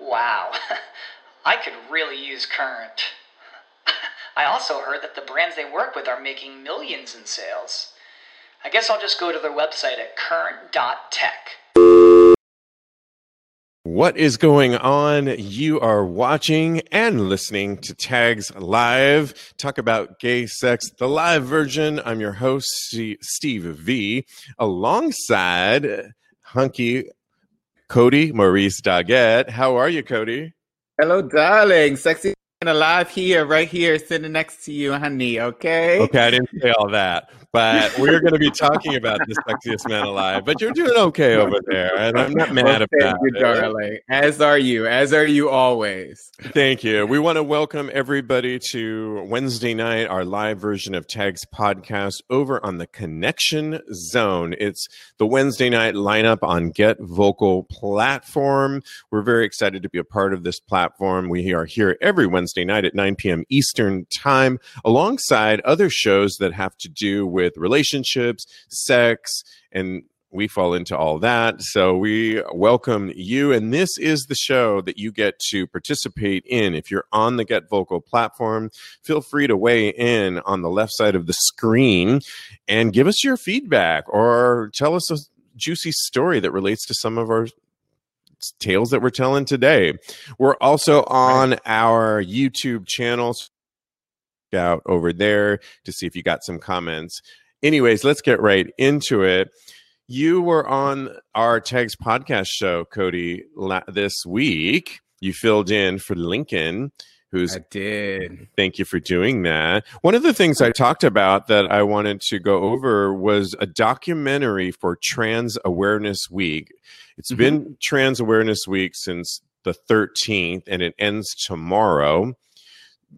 Wow, I could really use Current. I also heard that the brands they work with are making millions in sales. I guess I'll just go to their website at current.tech. What is going on? You are watching and listening to Tags Live. Talk about gay sex, the live version. I'm your host, Steve V, alongside Hunky Cody Maurice Daggett. How are you, Cody? Hello, darling. Sexy and alive here, right here, sitting next to you, honey. Okay. Okay, I didn't say all that but we're going to be talking about the sexiest man alive. But you're doing okay over there, and I'm not mad well, about you, it. darling. As are you, as are you always. Thank you. We want to welcome everybody to Wednesday night, our live version of Tags podcast over on the Connection Zone. It's the Wednesday night lineup on Get Vocal platform. We're very excited to be a part of this platform. We are here every Wednesday night at 9 p.m. Eastern Time, alongside other shows that have to do with with relationships, sex, and we fall into all that. So we welcome you. And this is the show that you get to participate in. If you're on the Get Vocal platform, feel free to weigh in on the left side of the screen and give us your feedback or tell us a juicy story that relates to some of our tales that we're telling today. We're also on our YouTube channels out over there to see if you got some comments. Anyways, let's get right into it. You were on our Tags podcast show, Cody, la- this week. You filled in for Lincoln, who's. I did. Thank you for doing that. One of the things I talked about that I wanted to go over was a documentary for Trans Awareness Week. It's mm-hmm. been Trans Awareness Week since the 13th, and it ends tomorrow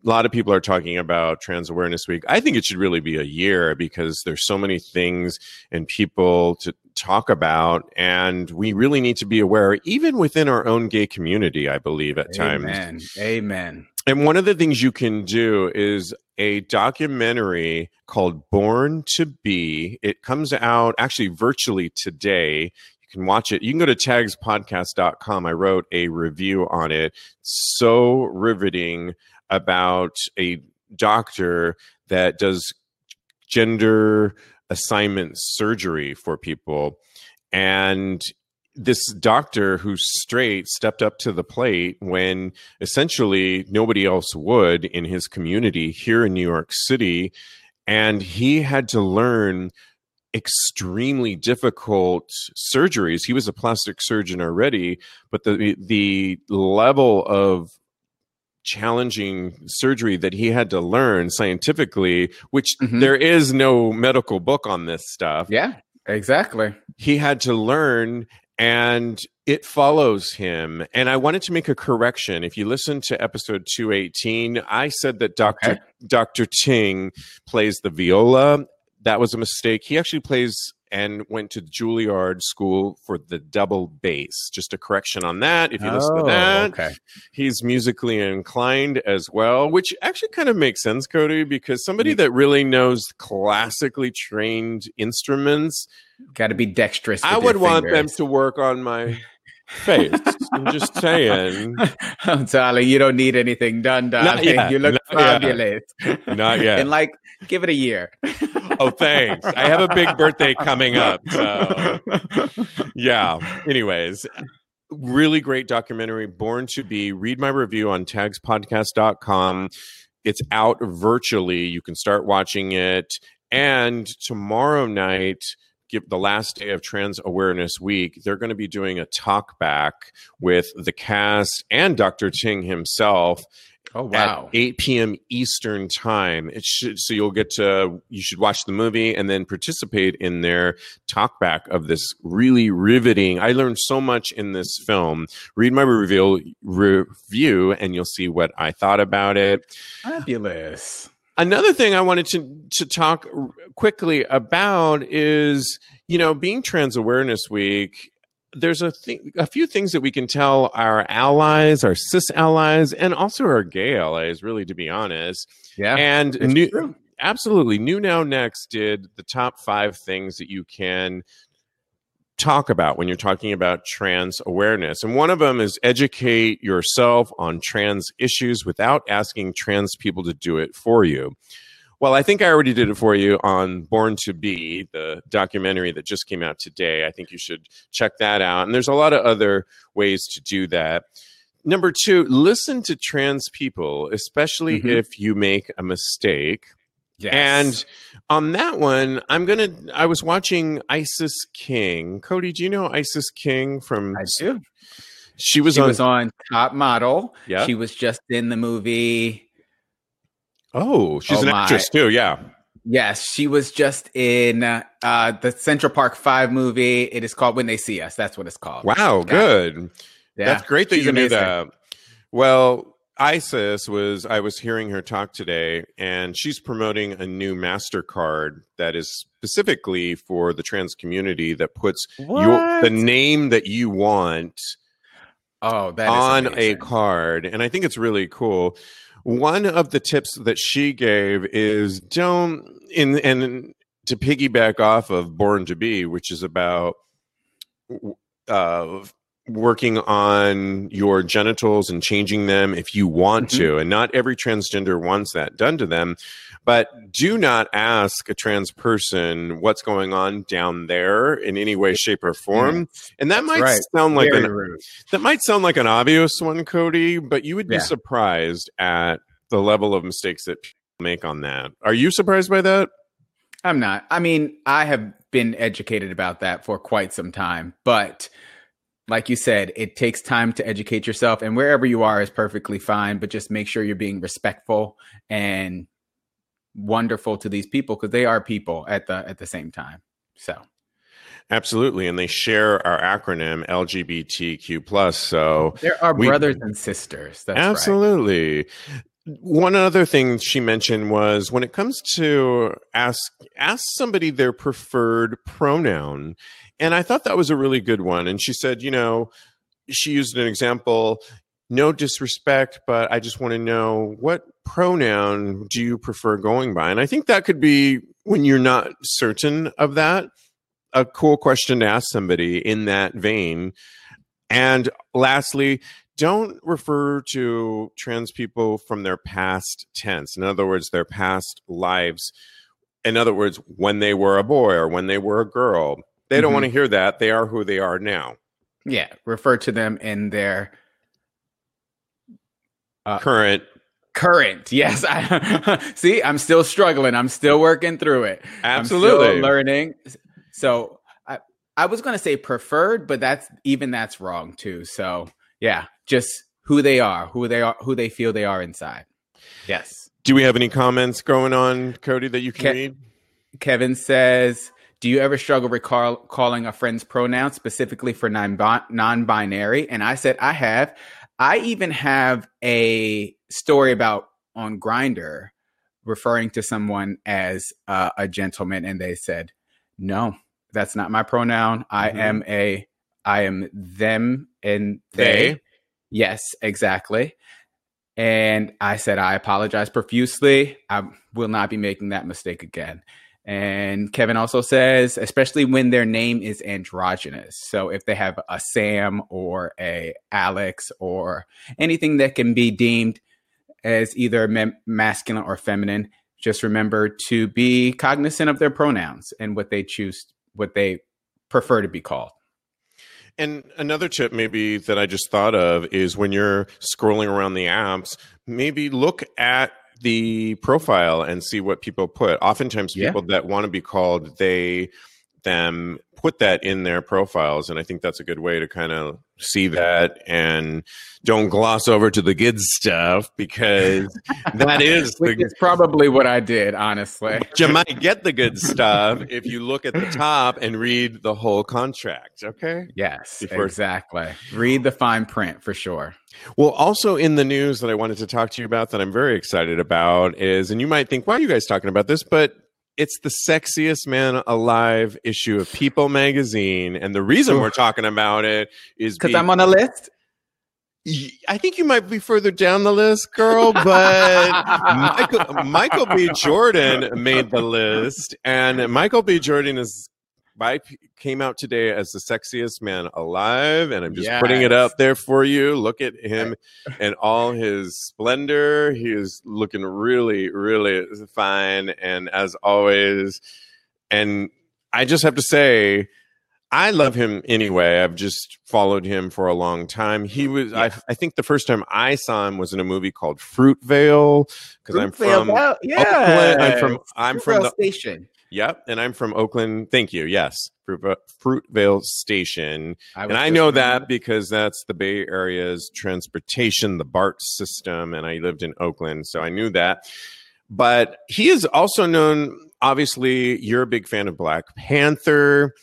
a lot of people are talking about Trans Awareness Week. I think it should really be a year because there's so many things and people to talk about, and we really need to be aware, even within our own gay community. I believe at Amen. times. Amen. And one of the things you can do is a documentary called Born to Be. It comes out actually virtually today You can watch it. You can go to tagspodcast.com. I wrote a review on it. So riveting about a doctor that does gender assignment surgery for people. And this doctor who's straight stepped up to the plate when essentially nobody else would in his community here in New York City. And he had to learn extremely difficult surgeries. He was a plastic surgeon already, but the the level of challenging surgery that he had to learn scientifically, which mm-hmm. there is no medical book on this stuff. Yeah, exactly. He had to learn and it follows him. And I wanted to make a correction. If you listen to episode 218, I said that Dr. Okay. Dr. Ting plays the viola. That was a mistake. He actually plays and went to Juilliard School for the double bass. Just a correction on that. If you listen to oh, that, okay. he's musically inclined as well, which actually kind of makes sense, Cody, because somebody that really knows classically trained instruments got to be dexterous. I would want them to work on my face. I'm just saying. oh, darling, you don't need anything done, darling. You look Not fabulous. Yet. Not yet. and like, give it a year. oh, thanks. I have a big birthday coming up. So. Yeah. Anyways, really great documentary, Born to Be. Read my review on tagspodcast.com. It's out virtually. You can start watching it. And tomorrow night, give the last day of Trans Awareness Week, they're going to be doing a talk back with the cast and Dr. Ting himself. Oh wow. at 8 p.m. Eastern time. It should so you'll get to you should watch the movie and then participate in their talkback of this really riveting. I learned so much in this film. Read my review review and you'll see what I thought about it. Fabulous. Another thing I wanted to to talk quickly about is you know being Trans Awareness Week. There's a th- a few things that we can tell our allies, our cis allies, and also our gay allies. Really, to be honest, Yeah. and new, absolutely, New Now Next did the top five things that you can talk about when you're talking about trans awareness. And one of them is educate yourself on trans issues without asking trans people to do it for you. Well, I think I already did it for you on Born to Be, the documentary that just came out today. I think you should check that out. And there's a lot of other ways to do that. Number two, listen to trans people, especially Mhm. if you make a mistake. Yes. And on that one, I'm gonna. I was watching Isis King. Cody, do you know Isis King from? I do. She was she on. was on Top Model. Yeah. She was just in the movie. oh, she's Oh an my. actress too. Yeah. Yes, she was just in uh, the Central Park Five movie. It is called When They See Us. That's what it's called. Wow. Good. Yeah. That's great that She's you knew that. Well, Isis was. I was hearing her talk today, and she's promoting a new Mastercard that is specifically for the trans community that puts your the name that you want Oh, that on a card and i think it's really cool one of the tips that she gave is don't in and to piggyback off of born to be which is about uh working on your genitals and changing them if you want Mhm. to and not every transgender wants that done to them but do not ask a trans person what's going on down there in any way shape or form and that That's might right. sound like Very an rude. that might sound like an obvious one, Cody, but you would be Yeah. surprised at the level of mistakes that people make on that. Are you surprised by that? I'm not. I mean, I have been educated about that for quite some time, but like you said, it takes time to educate yourself, and wherever you are is perfectly fine. But just make sure you're being respectful and wonderful to these people because they are people at the at the same time. So Absolutely, and they share our acronym LGBTQ plus. So there are We- brothers and sisters. That's right. One other thing she mentioned was when it comes to ask ask somebody their preferred pronoun, and I thought that was a really good one. And she said, you know, she used an example. No disrespect, but I just want to know what pronoun do you prefer going by? And I think that could be when you're not certain of that, a cool question to ask somebody in that vein. And lastly, don't refer to trans people from their past tense. In other words, their past lives. In other words, when they were a boy or when they were a girl. They don't want to hear that. They are who they are now. Yeah, refer to them in their Uh, Current. current. Yes, I see. I'm still struggling. I'm still working through it. Absolutely. learning. So I, I was going to say preferred, but that's even that's wrong too. So yeah, just who they are, who they are, who they feel they are inside. Yes. Do we have any comments going on, Cody, that you can Ke- read? Kevin says, "Do you ever struggle recall calling a friend's pronoun specifically for non non-binary?" And I said, "I have. I even have a story about on Grindr referring to someone as uh, a gentleman, and they said, "No, that's not my pronoun. I Mhm. am a, I am them and they." They. Yes, exactly. And I said, I apologize profusely. I will not be making that mistake again. And Kevin also says, especially when their name is androgynous. So if they have a Sam or a Alex or anything that can be deemed as either mem- masculine or feminine, just remember to be cognizant of their pronouns and what they choose, what they prefer to be called. And another tip, maybe that I just thought of, is when you're scrolling around the apps, maybe look at the profile and see what people put. Oftentimes, Yeah. people that want to be called they, them, put that in their profiles, and I think that's a good way to kind of see that and don't gloss over to the good stuff because that is the is probably what I did, honestly. you might get the good stuff if you look at the top and read the whole contract. Okay. Yes, Before- exactly. Read the fine print for sure. Well, also in the news that I wanted to talk to you about that I'm very excited about is, and you might think, why are you guys talking about this? But it's the sexiest man alive issue of People magazine. And the reason we're talking about it is Because be- I'm on a list. I think you might be further down the list, girl, but Michael, Michael B. Jordan made the list, and Michael B. Jordan is by came out today as the sexiest man alive, and I'm just putting it Yes. up there for you. Look at him and all his splendor. He is looking really, really fine, and as always, and I just have to say. I love him anyway. I've just followed him for a long time. He was, I, I think the first time I saw him was in a movie called Fruitvale because I'm from, yeah. Oakland. I'm from, I'm from the, station. Yep, and I'm from Oakland. Thank you. Yes, Fruitvale, Station. I And I know that because that's the Bay Area's transportation, the BART system, and I lived in Oakland, so I knew that. But he is also known, obviously, you're a big fan of Black Panther.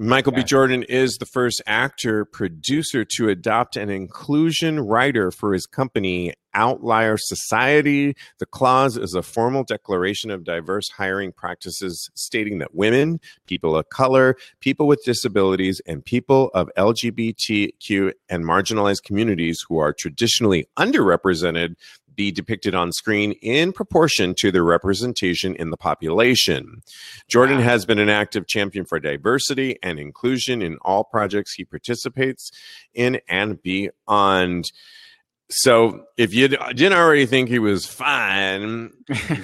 Michael B. Jordan is the first actor producer to adopt an inclusion rider for his company, Outlier Society. The clause is a formal declaration of diverse hiring practices stating that women, people of color, people with disabilities, and people of LGBTQ and marginalized communities who are traditionally underrepresented be depicted on screen in proportion to their representation in the population. Jordan Wow. has been an active champion for diversity and inclusion in all projects he participates in and beyond. So, if you didn't already think he was fine,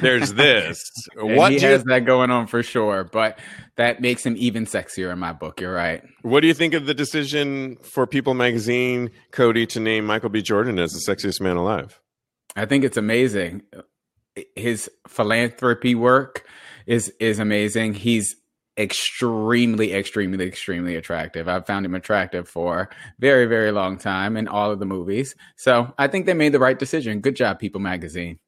there's this. What he has that going on for sure, but that makes him even sexier in my book. You're right. what do you think of the decision for People Magazine, Cody, to name Michael B. Jordan as the sexiest man alive? I think it's amazing. His philanthropy work is is amazing. He's extremely, extremely, extremely attractive. I've found him attractive for very, very long time in all of the movies. So I think they made the right decision. Good job, People Magazine.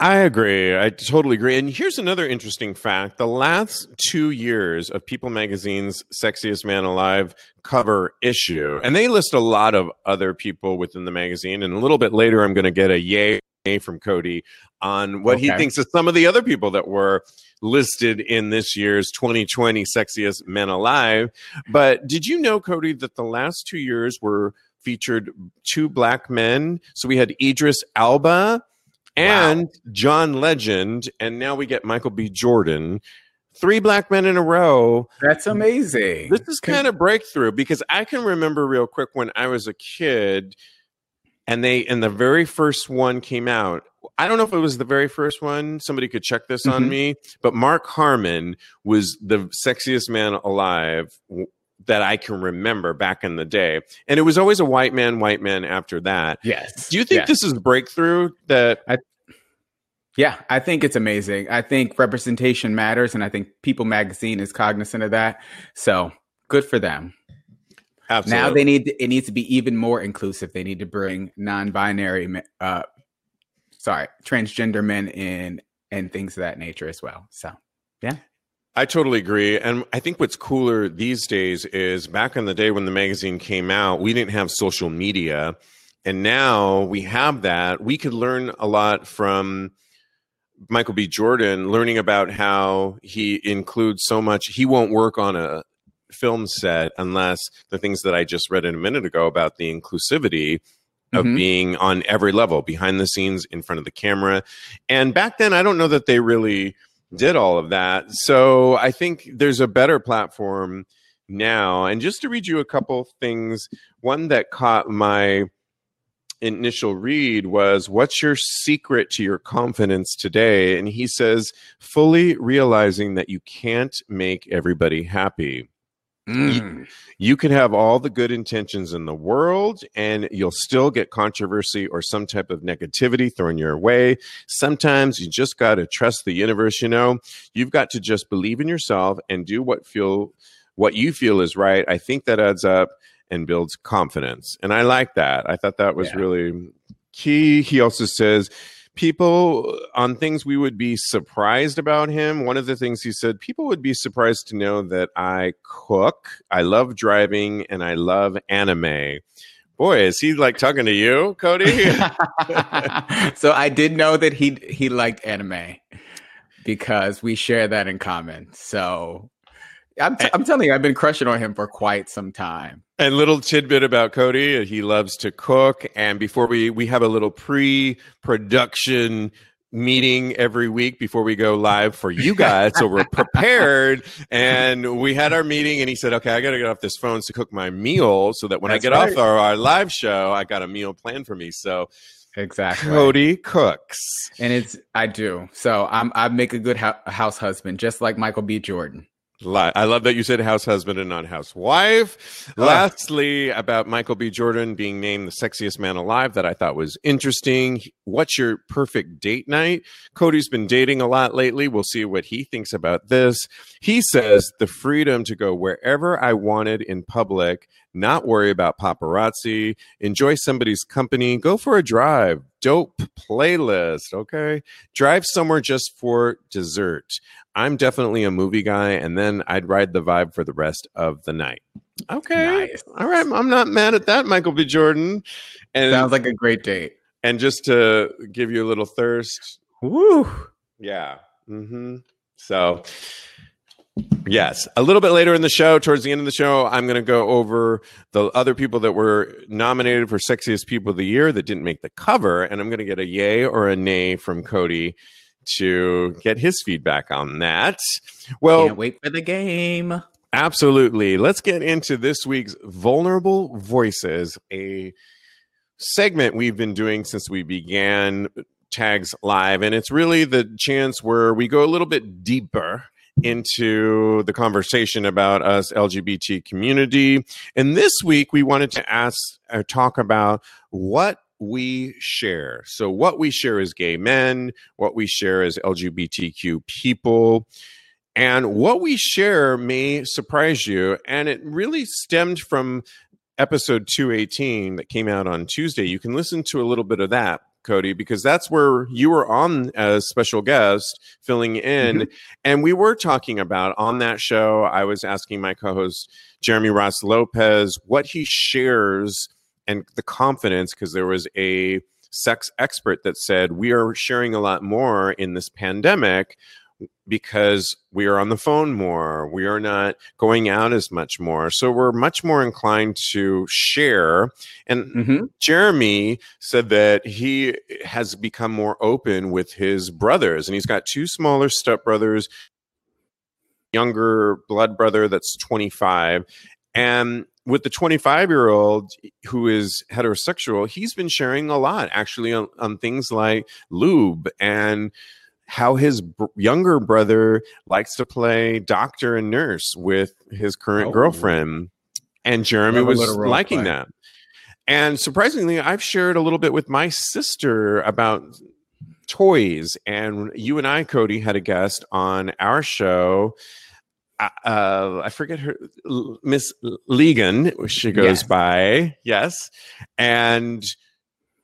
I agree. I totally agree. And here's another interesting fact. The last two years of People Magazine's Sexiest Man Alive cover issue, and they list a lot of other people within the magazine. And a little bit later, I'm going to get a yay from Cody on what he thinks of some of the other people that were listed in this year's 2020 Sexiest Men Alive. But did you know, Cody, that the last two years were featured two black men? So we had Idris Elba and John Legend, and now we get Michael B. Jordan. Three black men in a row. That's amazing. This is kind of breakthrough because I can remember real quick when I was a kid, and they and the very first one came out. I don't know if it was the very first one. Somebody could check this on Mhm. me, but Mark Harmon was the sexiest man alive that I can remember back in the day, and it was always a white man, white man after that. yes. Do you think Yes. this is breakthrough that I Yeah, I think it's amazing. I think representation matters, and I think People Magazine is cognizant of that. So good for them. absolutely Now they need it needs to be even more inclusive. They need to bring non-binary, uh, sorry, transgender men in and things of that nature as well. So I totally agree. And I think what's cooler these days is back in the day when the magazine came out, we didn't have social media. And now we have that. We could learn a lot from Michael B. Jordan, learning about how he includes so much. He won't work on a film set unless the things that I just read in a minute ago about the inclusivity of Mhm. being on every level, behind the scenes, in front of the camera. And back then, I don't know that they really did all of that. So I think there's a better platform now. And just to read you a couple things, one that caught my initial read was what's your secret to your confidence today and he says fully realizing that you can't make everybody happy Mm. you can have all the good intentions in the world and you'll still get controversy or some type of negativity thrown your way. Sometimes you just got to trust the universe, you know. You've got to just believe in yourself and do what feel what you feel is right. I think that adds up and builds confidence. And I like that. I thought that was Yeah. really key. He also says, people uh, on things we would be surprised about him. One of the things he said, people would be surprised to know that I cook, I love driving, and I love anime. Boy, is he like talking to you, Cody? so I did know that he he liked anime because we share that in common. So I'm, t- I'm telling you, I've been crushing on him for quite some time. And little tidbit about Cody, uh, he loves to cook. And before we we have a little pre-production meeting every week before we go live for you guys, so we're prepared. And we had our meeting, and he said, "Okay, I got to get off this phone to cook my meal, so that when I get right. off our, our live show, I got a meal planned for me." So Exactly. Cody cooks. And it's I do. So I'm I make a good hou- house husband, just like Michael B. Jordan. I love that you said house husband and not housewife. Ugh. Lastly, about Michael B. Jordan being named the sexiest man alive, that I thought was interesting. What's your perfect date night? Cody's been dating a lot lately. We'll see what he thinks about this. He says the freedom to go wherever I wanted in public, not worry about paparazzi, enjoy somebody's company, go for a drive, dope playlist, okay? Drive somewhere just for dessert. I'm definitely a movie guy, and then I'd ride the vibe for the rest of the night. Okay. Nice. All right. I'm not mad at that, Michael B. Jordan. And Sounds like a great date. and just to give you a little thirst, Woo. yeah. hmm So, yes, a little bit later in the show, towards the end of the show, I'm going to go over the other people that were nominated for Sexiest People of the Year that didn't make the cover, and I'm going to get a yay or a nay from Cody to get his feedback on that. Well, Can't wait for the game. Absolutely. Let's get into this week's Vulnerable Voices, a segment we've been doing since we began Tags Live. And it's really the chance where we go a little bit deeper into the conversation about us LGBT community. And this week we wanted to ask or talk about what we share. So what we share as gay men, what we share as LGBTQ people, and what we share may surprise you. And it really stemmed from episode 218 that came out on Tuesday. You can listen to a little bit of that, Cody, because that's where you were on as special guest filling in. Mm-hmm. And we were talking about on that show, I was asking my co host, Jeremy Ross Lopez, what he shares and the confidence, because there was a sex expert that said, We are sharing a lot more in this pandemic because we are on the phone more. We are not going out as much more. So we're much more inclined to share. And hmm Jeremy said that he has become more open with his brothers, and he's got two smaller stepbrothers, younger blood brother that's 25. And with the 25 year old who is heterosexual, he's been sharing a lot actually on, on things like lube and how his br- younger brother likes to play doctor and nurse with his current Oh. girlfriend. And Jeremy a was liking play. that. And surprisingly, I've shared a little bit with my sister about toys. And you and I, Cody, had a guest on our show. Uh, uh, I forget her, Miss Legan, she goes Yes. by. Yes. And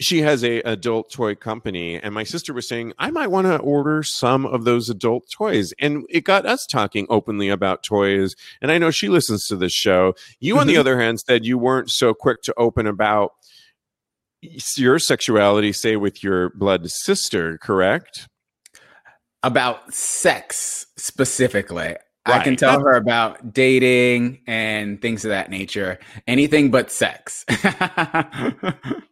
she has a adult toy company and my sister was saying i might want to order some of those adult toys and it got us talking openly about toys and i know she listens to this show you on the Mhm. other hand said you weren't so quick to open about your sexuality say with your blood sister correct About sex specifically. I can tell her about dating and things of that nature. Anything but sex.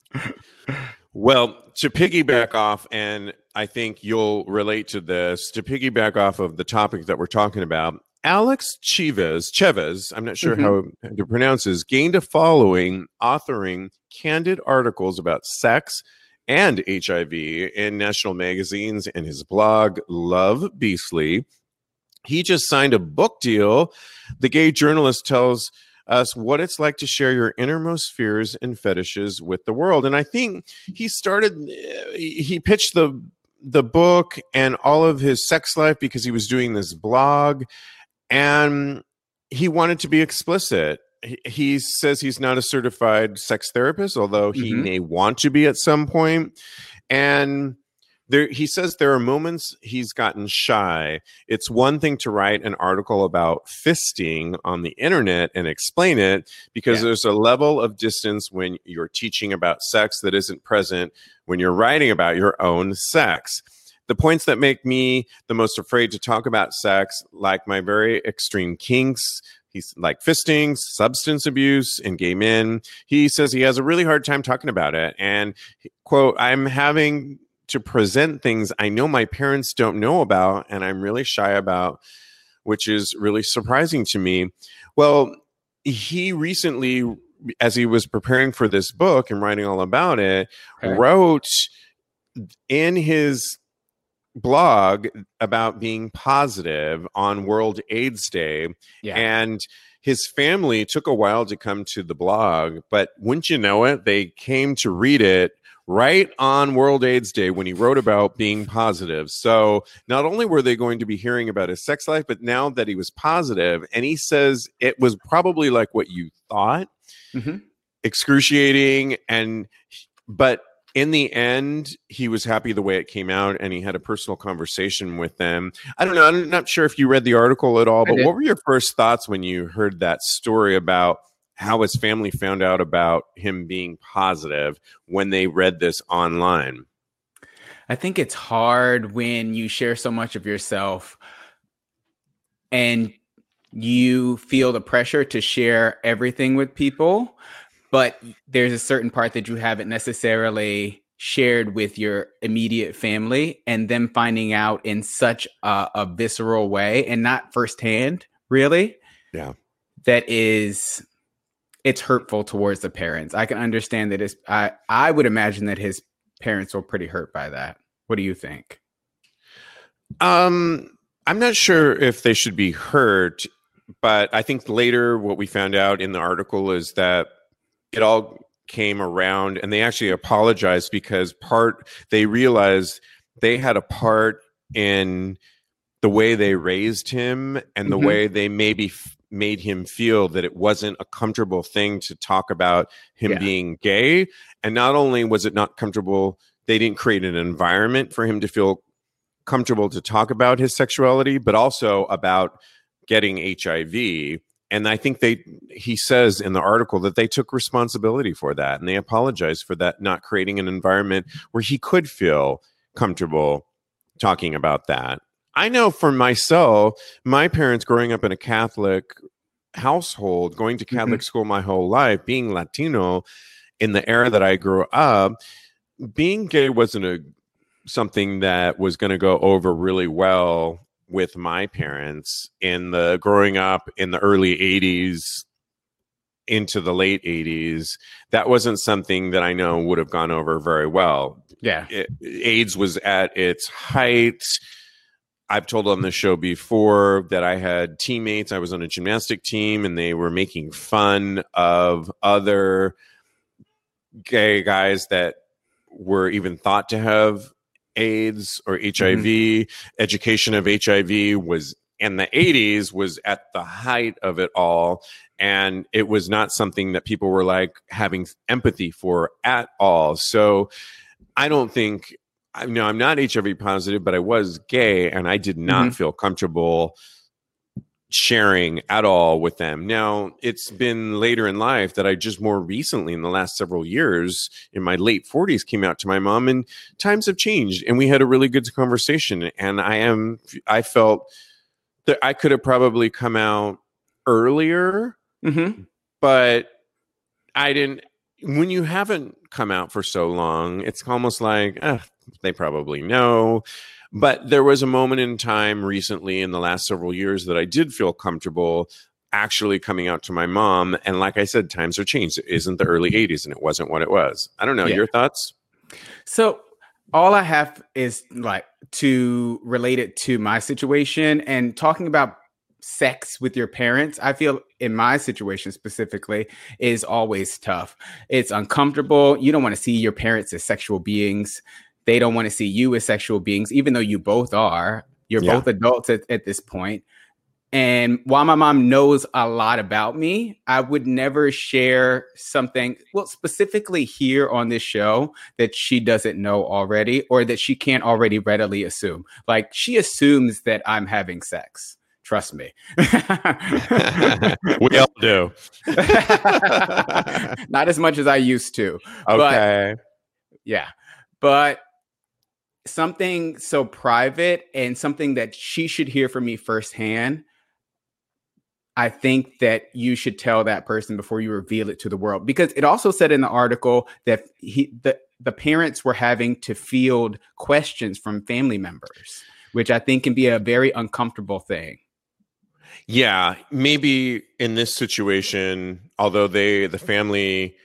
Well, to piggyback off, and I think you'll relate to this, to piggyback off of the topic that we're talking about, Alex Chivas, Chavez, I'm not sure how mm-hmm. to pronounce this, gained a following authoring candid articles about sex and HIV in national magazines and his blog, Love Beastly. He just signed a book deal. The gay journalist tells us what it's like to share your innermost fears and fetishes with the world. And I think he started, uh, he he pitched the the book and all of his sex life because he was doing this blog and he wanted to be explicit he, says he's not a certified sex therapist, although he Mhm. may want to be at some point. And there, he says there are moments he's gotten shy. It's one thing to write an article about fisting on the internet and explain it because Yeah. there's a level of distance when you're teaching about sex that isn't present when you're writing about your own sex. The points that make me the most afraid to talk about sex, like my very extreme kinks, he's like fisting, substance abuse, and gay men. He says he has a really hard time talking about it. And quote, I'm having to present things I know my parents don't know about and I'm really shy about, which is really surprising to me. Well, he recently, as he was preparing for this book and writing all about it, Okay. wrote in his blog about being positive on World AIDS Day Yeah. and his family took a while to come to the blog, but wouldn't you know it, they came to read it right on World AIDS Day when he wrote about being positive. So not only were they going to be hearing about his sex life, but now that he was positive, and he says it was probably like what you thought, Mhm. excruciating, and but in the end, he was happy the way it came out, and he had a personal conversation with them. I don't know. I'm not sure if you read the article at all, but what were your first thoughts when you heard that story about how his family found out about him being positive when they read this online? I think it's hard when you share so much of yourself and you feel the pressure to share everything with people, but there's a certain part that you haven't necessarily shared with your immediate family, and them finding out in such a, a visceral way and not firsthand, really. Yeah. That is it's hurtful towards the parents. I can understand that his I I would imagine that his parents were pretty hurt by that. What do you think? Um, I'm not sure if they should be hurt, but I think later what we found out in the article is that it all came around and they actually apologized because part they realized they had a part in the way they raised him and the Mhm. way they maybe f- made him feel that it wasn't a comfortable thing to talk about him Yeah. being gay and not only was it not comfortable they didn't create an environment for him to feel comfortable to talk about his sexuality but also about getting HIV and I think they he says in the article that they took responsibility for that and they apologized for that not creating an environment where he could feel comfortable talking about that. I know for myself, my parents growing up in a Catholic household, going to mm-hmm. Catholic school my whole life, being Latino in the era that I grew up, being gay wasn't a something that was going to go over really well with my parents in the growing up in the early 80s into the late 80s that wasn't something that i know would have gone over very well Yeah. it, AIDS was at its height. I've told on the show before that I had teammates. I was on a gymnastic team, and they were making fun of other gay guys that were even thought to have AIDS or HIV. Mm-hmm. Education of HIV was in the 80s was at the height of it all and it was not something that people were like having empathy for at all so I don't think I know I'm not HIV positive, but I was gay and I did not feel comfortable sharing at all with them. Now, it's been later in life that I just more recently in the last several years in my late 40s came out to my mom and times have changed and we had a really good conversation and I am I felt that I could have probably come out earlier Mm-hmm. but I didn't. When you haven't come out for so long, it's almost like they probably know. But there was a moment in time recently in the last several years that I did feel comfortable actually coming out to my mom. And like I said, times are changed. It isn't the early 80s and it wasn't what it was. I don't know. Yeah. Your thoughts? So all I have is like to relate it to my situation and talking about sex with your parents. I feel in my situation specifically is always tough. It's uncomfortable. You don't want to see your parents as sexual beings. They don't want to see you as sexual beings, even though you both are. You're Yeah. both adults at, at this point. And while my mom knows a lot about me, I would never share something, well, specifically here on this show that she doesn't know already or that she can't already readily assume. Like she assumes that I'm having sex. Trust me. we all do. Not as much as I used to. Okay. But, yeah. But something so private and something that she should hear from me firsthand I think that you should tell that person before you reveal it to the world because it also said in the article that he the the parents were having to field questions from family members, which I think can be a very uncomfortable thing. Yeah, maybe in this situation, although they the family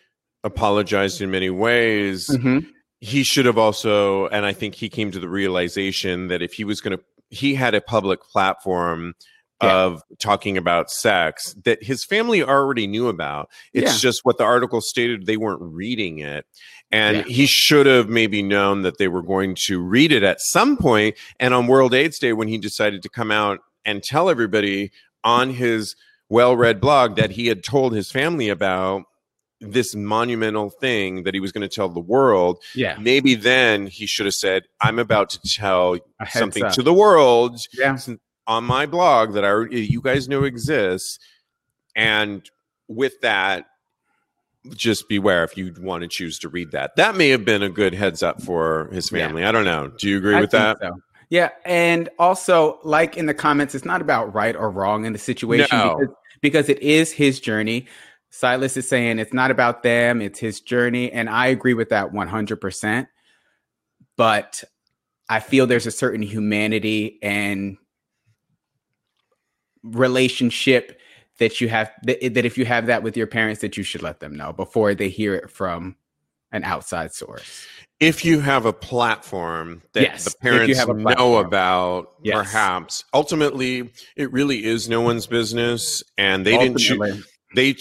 apologized in many ways, Mm-hmm. He should have also and I think he came to the realization that if he was going to he had a public platform Yeah. of talking about sex that his family already knew about. It's Yeah. just what the article stated they weren't reading it. And Yeah. he should have maybe known that they were going to read it at some point. And on World AIDS Day, when he decided to come out and tell everybody on his well read blog that he had told his family about this monumental thing that he was going to tell the world, Yeah. maybe then he should have said, I'm about to tell something up. to the world Yeah. on my blog that I you guys know exists, and with that, just beware if you want to choose to read that. That may have been a good heads up for his Yeah. family. I don't know. Do you agree I with that? so. Yeah, and also like in the comments, it's not about right or wrong in the situation No. because, because it is his journey. Silas is saying it's not about them, it's his journey, and I agree with that one hundred percent. But I feel there's a certain humanity and relationship that you have that, that if you have that with your parents that you should let them know before they hear it from an outside source. If you have a platform that Yes, the parents know about, Yes. perhaps ultimately it really is no one's business, and they didn't choose. They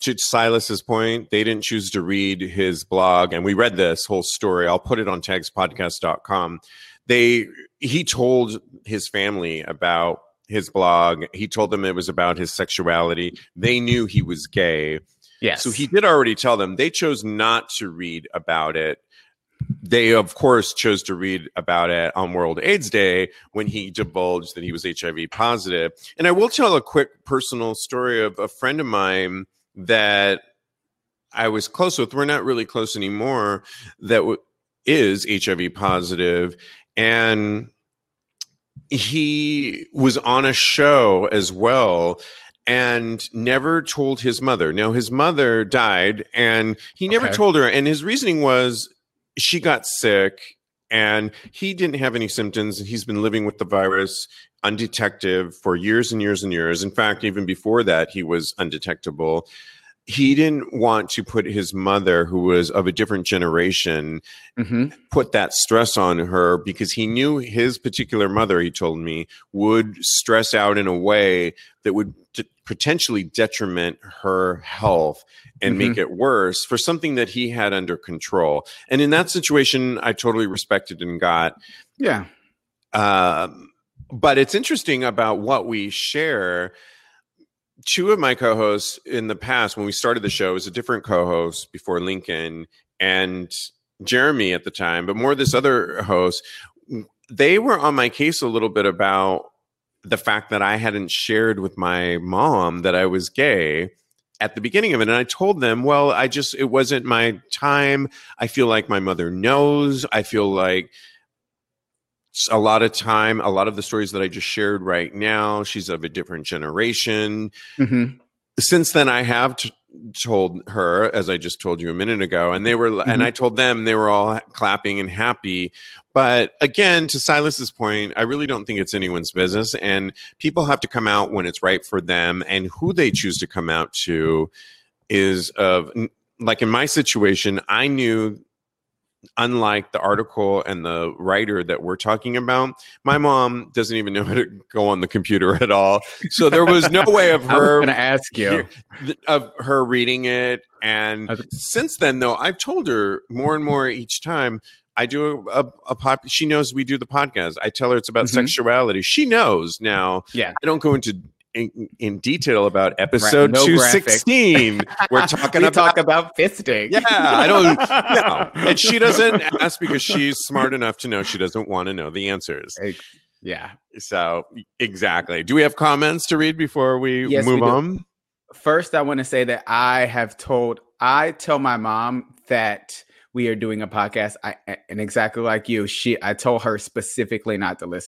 to silas's point they didn't choose to read his blog and we read this whole story. I'll put it on tagspodcast.com they he told his family about his blog. He told them it was about his sexuality. They knew he was gay. Yes. so he did already tell them they chose not to read about it. They of course chose to read about it on world aids day when he divulged that he was hiv positive. positive. And i will tell a quick personal story of a friend of mine that i was close with we're not really close anymore that w- is hiv positive and he was on a show as well and never told his mother. Now his mother died and he never Okay. told her and his reasoning was she got sick and he didn't have any symptoms and he's been living with the virus undetected for years and years and years. In fact, even before that he was undetectable. He didn't want to put his mother who was of a different generation Mhm. put that stress on her because he knew his particular mother, he told me, would stress out in a way that would t- potentially detriment her health and make it worse for something that he had under control. And in that situation, I totally respected and got. Yeah. Um, but it's interesting about what we share. Two of my co-hosts in the past, when we started the show, was a different co-host before Lincoln and Jeremy at the time, but more this other host. They were on my case a little bit about the fact that I hadn't shared with my mom that I was gay at the beginning of it. And I told them, well, I just, it wasn't my time. I feel like my mother knows. I feel like a lot of time, a lot of the stories that I just shared right now, she's of a different generation. hmm Since then, I have t- told her, as I just told you a minute ago, and they were, and Mhm. I told them they were all clapping and happy. But again, to Silas's point, I really don't think it's anyone's business, and people have to come out when it's right for them, and who they choose to come out to is of like in my situation, I knew unlike the article and the writer that we're talking about, my mom doesn't even know how to go on the computer at all. So there was no way of was her going to ask you. of her reading it. And Okay. since then, though, I've told her more and more each time. I do a, a, a pop. She knows we do the podcast. I tell her it's about Mhm. sexuality. She knows now. Yeah. I don't go into in, in detail about episode no two graphic. sixteen. We're talking we about talk about fisting. Yeah, I don't know. And she doesn't ask because she's smart enough to know she doesn't want to know the answers. Yeah. So exactly. Do we have comments to read before we Yes, move we on? First, I want to say that I have told, I tell my mom that we are doing a podcast. I, and exactly like you, she, I told her specifically not to listen.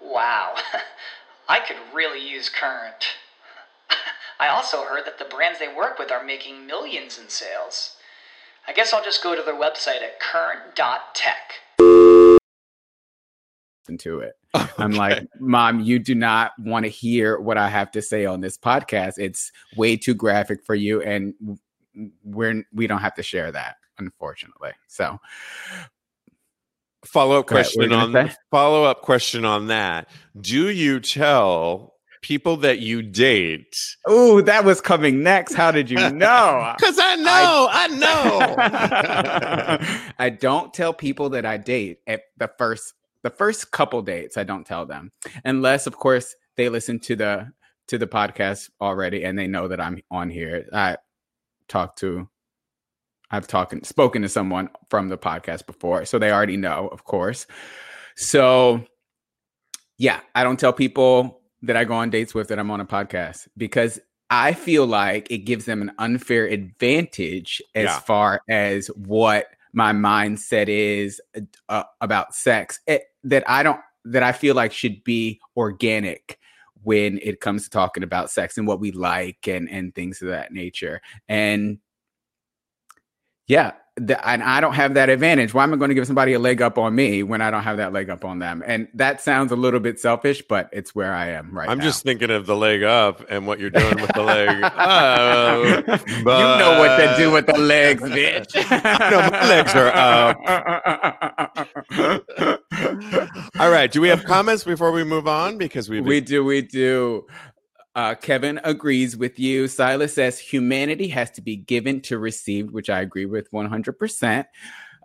Wow, I could really use Current. I also heard that the brands they work with are making millions in sales. I guess I'll just go to their website at current.tech. to it. I'm like, Mom, you do not want to hear what I have to say on this podcast. It's way too graphic for you, and we're we don't have to share that, unfortunately. So Follow up Go ahead, what were question you on follow up question on that. Do you tell people that you date? Oh, that was coming next. How did you know? Because I know, I, know. I don't tell people that I date at the first the first couple dates. I don't tell them unless, of course, they listen to the to the podcast already and they know that I'm on here. I talk to, I've talked spoken to someone from the podcast before, so they already know, of course. So, yeah, I don't tell people that I go on dates with that I'm on a podcast because I feel like it gives them an unfair advantage as Yeah. far as what my mindset is uh, about sex eh, that I don't that I feel like should be organic when it comes to talking about sex and what we like and and things of that nature. And yeah, the, and I don't have that advantage. Why am I going to give somebody a leg up on me when I don't have that leg up on them? And that sounds a little bit selfish, but it's where I am right I'm now. just thinking of the leg up and what you're doing with the leg. Oh, you know what to do with the legs, bitch. No, my legs are up. All right. Do we have comments before we move on? Because we've we do, we do. Uh, Kevin agrees with you. Silas says humanity has to be given to received, which I agree with 100%.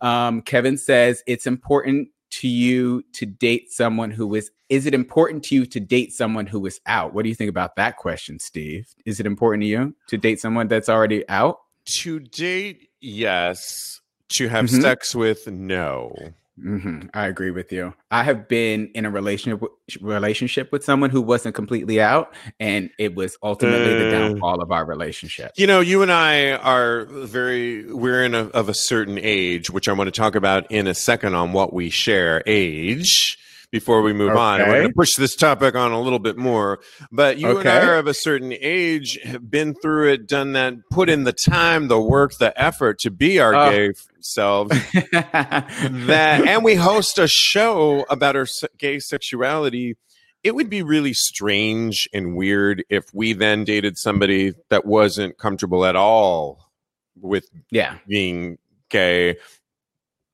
Um, Kevin says it's important to you to date someone who is. Is it important to you to date someone who is out? What do you think about that question, Steve? Is it important to you to date someone that's already out? to date, yes. To have Mhm. sex with, no. Hmm I agree with you. I have been in a relationship relationship with someone who wasn't completely out, and it was ultimately the Uh. downfall of our relationship. You know, you and I are very, we're in a, of a certain age, which I want to talk about in a second on what we share age before we move on. And We're going to push this topic on a little bit more. But you and I are of a certain age, have been through it, done that, put in the time, the work, the effort to be our Oh. gay f- selves. that and we host a show about our gay sexuality it would be really strange and weird if we then dated somebody that wasn't comfortable at all with yeah, being gay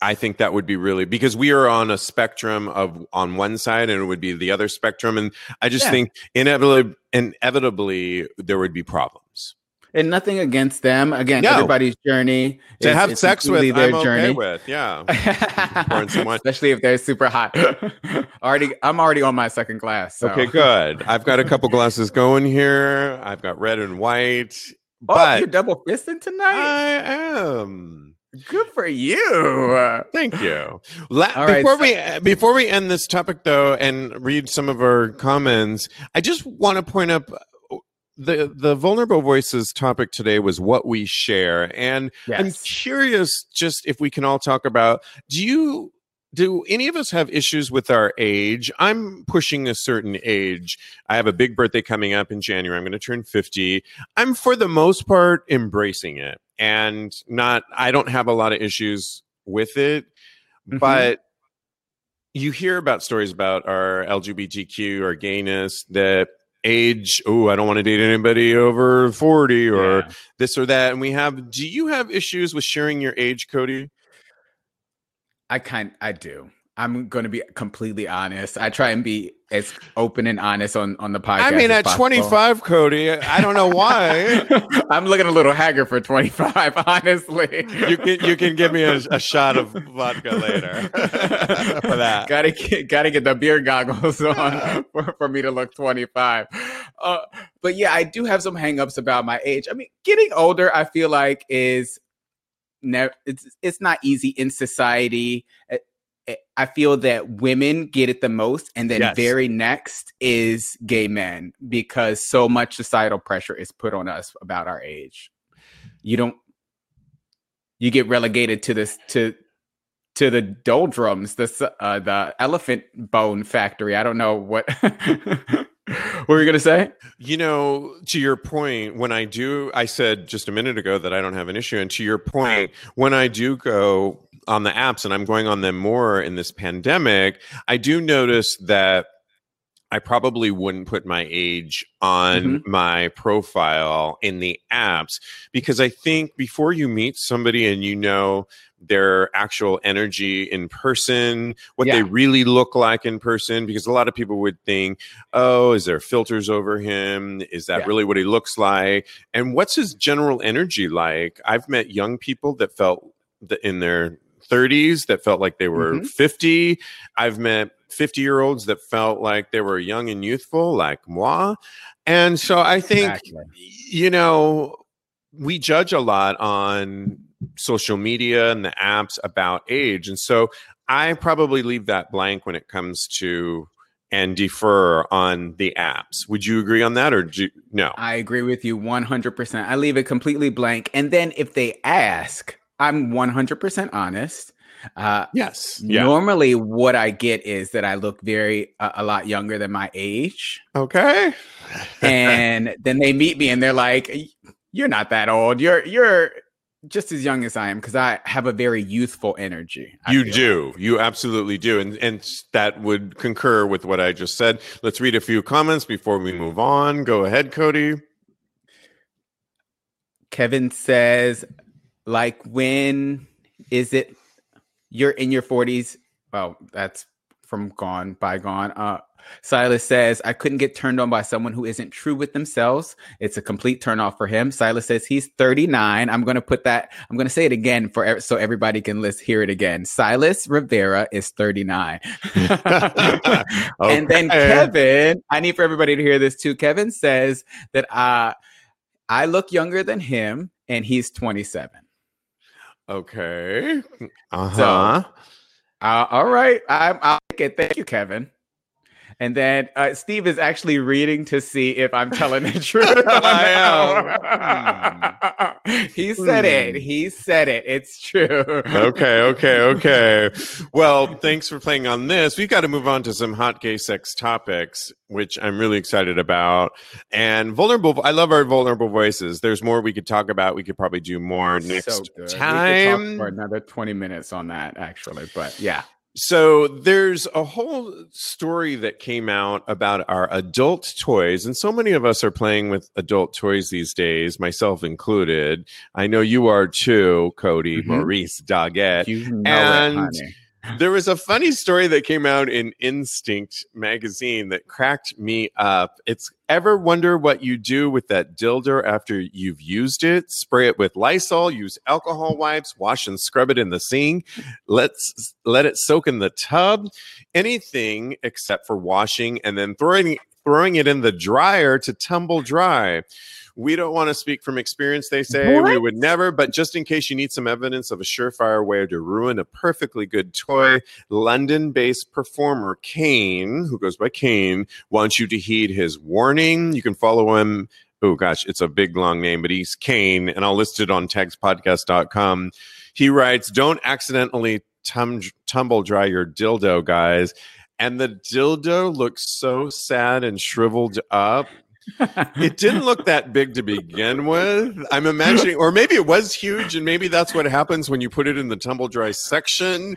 i think that would be really because we are on a spectrum of on one side and it would be the other spectrum and i just Yeah. think inevitably inevitably there would be problems and nothing against them. Again, No. everybody's journey to is- have is sex with their i'm okay with yeah Pouring some wine. Especially if they're super hot. already, I'm already on my second glass. So. Okay, good. I've got a couple glasses going here. I've got red and white, Oh, but you're double fisting tonight. I am. Good for you. Thank you. La- All right, before so- we before we end this topic though, and read some of our comments, I just want to point up the the vulnerable voices topic today was what we share, and I'm curious just if we can all talk about do you do any of us have issues with our age? I'm pushing a certain age. I have a big birthday coming up in January. I'm going to turn 50. I'm for the most part embracing it and not I don't have a lot of issues with it. Mhm. but you hear about stories about our LGBTQ or gayness that age. Oh, I don't want to date anybody over forty or Yeah. this or that. And we have. Do you have issues with sharing your age, Cody? I kind I do. I'm going to be completely honest. I try and be as open and honest on on the podcast. I mean, at possible. 25, Cody, I don't know why. I'm looking a little haggard for 25, honestly. you can you can give me a, a shot of vodka later for that. gotta get gotta get the beer goggles on for, for me to look 25. Uh, but yeah, I do have some hangups about my age. I mean, getting older, I feel like is never it's it's not easy in society. I- I feel that women get it the most, and then Yes. very next is gay men because so much societal pressure is put on us about our age. You don't you get relegated to this to to the doldrums, the uh, the elephant bone factory. I don't know what. what were you gonna say? You know, to your point, when I do, I said just a minute ago that I don't have an issue. And to your point, when I do go on the apps and I'm going on them more in this pandemic, I do notice that I probably wouldn't put my age on mm-hmm. my profile in the apps because I think before you meet somebody and you know their actual energy in person, what they really look like in person, because a lot of people would think, oh, is there filters over him? Is that Yeah. really what he looks like? And what's his general energy like? I've met young people that felt that in their 30s that felt like they were Mhm. 50. I've met 50 year olds that felt like they were young and youthful, like moi. And so I think, Exactly. you know, we judge a lot on social media and the apps about age. And so I probably leave that blank when it comes to and defer on the apps. Would you agree on that or do you, no? I agree with you 100%. I leave it completely blank. And then if they ask, I'm 100% honest. Uh, yes. Yeah. Normally, what I get is that I look very uh, a lot younger than my age, Okay. and then they meet me and they're like, "You're not that old. You're you're just as young as I am because I have a very youthful energy." I You do. You absolutely do. And and that would concur with what I just said. Let's read a few comments before we move on. Go ahead, Cody. Kevin says, like, when is it you're in your 40s? well that's from Gone Bygone. Uh, Silas says, I couldn't get turned on by someone who isn't true with themselves. It's a complete turnoff for him. Silas says he's 39. I'm going to put that, I'm going to say it again for so everybody can list, hear it again. Silas Rivera is 39. And then Kevin, I need for everybody to hear this too. Kevin says that uh, I look younger than him and he's 27. Okay. Uh-huh. Uh, all right. I'm, I'll take it. Thank you, Kevin. And then uh, Steve is actually reading to see if I'm telling the truth. I am. he said it. Hmm. He said it. It's true. okay, okay, okay. Well, thanks for playing on this. We've got to move on to some hot gay sex topics, which I'm really excited about. And vulnerable, I love our vulnerable voices. There's more we could talk about. We could probably do more next So good. We could talk time. for another 20 minutes on that, actually. But yeah. So there's a whole story that came out about our adult toys, and so many of us are playing with adult toys these days, myself included. I know you are too, Cody, Mhm. Maurice Doggett. You know and- it, honey. There was a funny story that came out in Instinct magazine that cracked me up. It's ever wonder what you do with that dildo after you've used it? Spray it with Lysol, use alcohol wipes, wash and scrub it in the sink. Let's let it soak in the tub. Anything except for washing and then throwing throwing it in the dryer to tumble dry. We don't want to speak from experience, they say. We would never, but just in case you need some evidence of a surefire way to ruin a perfectly good toy, London based performer Kane, who goes by Kane, wants you to heed his warning. You can follow him. Oh gosh, it's a big long name, but he's Kane, and I'll list it on tagspodcast.com. He writes, Don't accidentally tum- tumble dry your dildo, guys. And the dildo looks so sad and shriveled up it didn't look that big to begin with. I'm imagining, or maybe it was huge, and maybe that's what happens when you put it in the tumble dry section.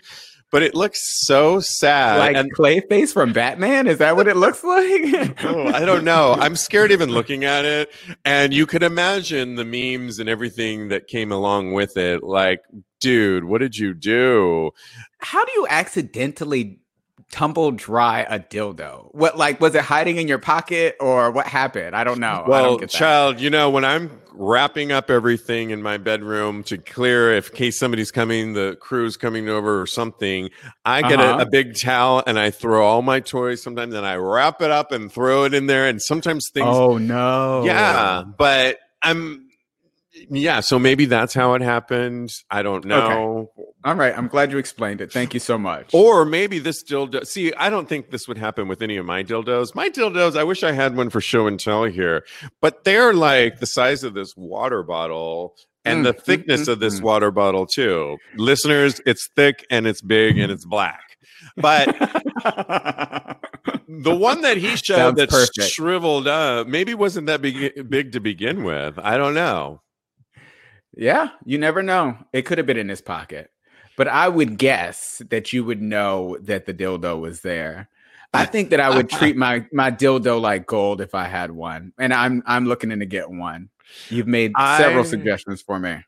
but it looks so sad. like and Clayface from Batman? Is that what it looks like? oh, I don't know. I'm scared even looking at it. And you could imagine the memes and everything that came along with it. Like, dude, what did you do? How do you accidentally tumble dry a dildo? What like was it hiding in your pocket or what happened? I don't know. I don't Well, that. child, you know, when I'm wrapping up everything in my bedroom to clear if case somebody's coming, the crew's coming over or something, I get Uh-huh. a, a big towel and I throw all my toys sometimes and I wrap it up and throw it in there. And sometimes things Oh no. Yeah, but I'm yeah, so maybe that's how it happened. I don't know. All right. I'm glad you explained it. Thank you so much. Or maybe this dildo. See, I don't think this would happen with any of my dildos. My dildos, I wish I had one for show and tell here, but they're like the size of this water bottle and Mm, the thickness mm, of this mm. water bottle too. Listeners, it's thick and it's big and it's black. But the one that he showed that shriveled up maybe wasn't that big, big to begin with. I don't know. yeah, you never know. It could have been in his pocket. But I would guess that you would know that the dildo was there. I think that I would treat my my dildo like gold if I had one. And I'm I'm looking in to get one. You've made several I- suggestions for me.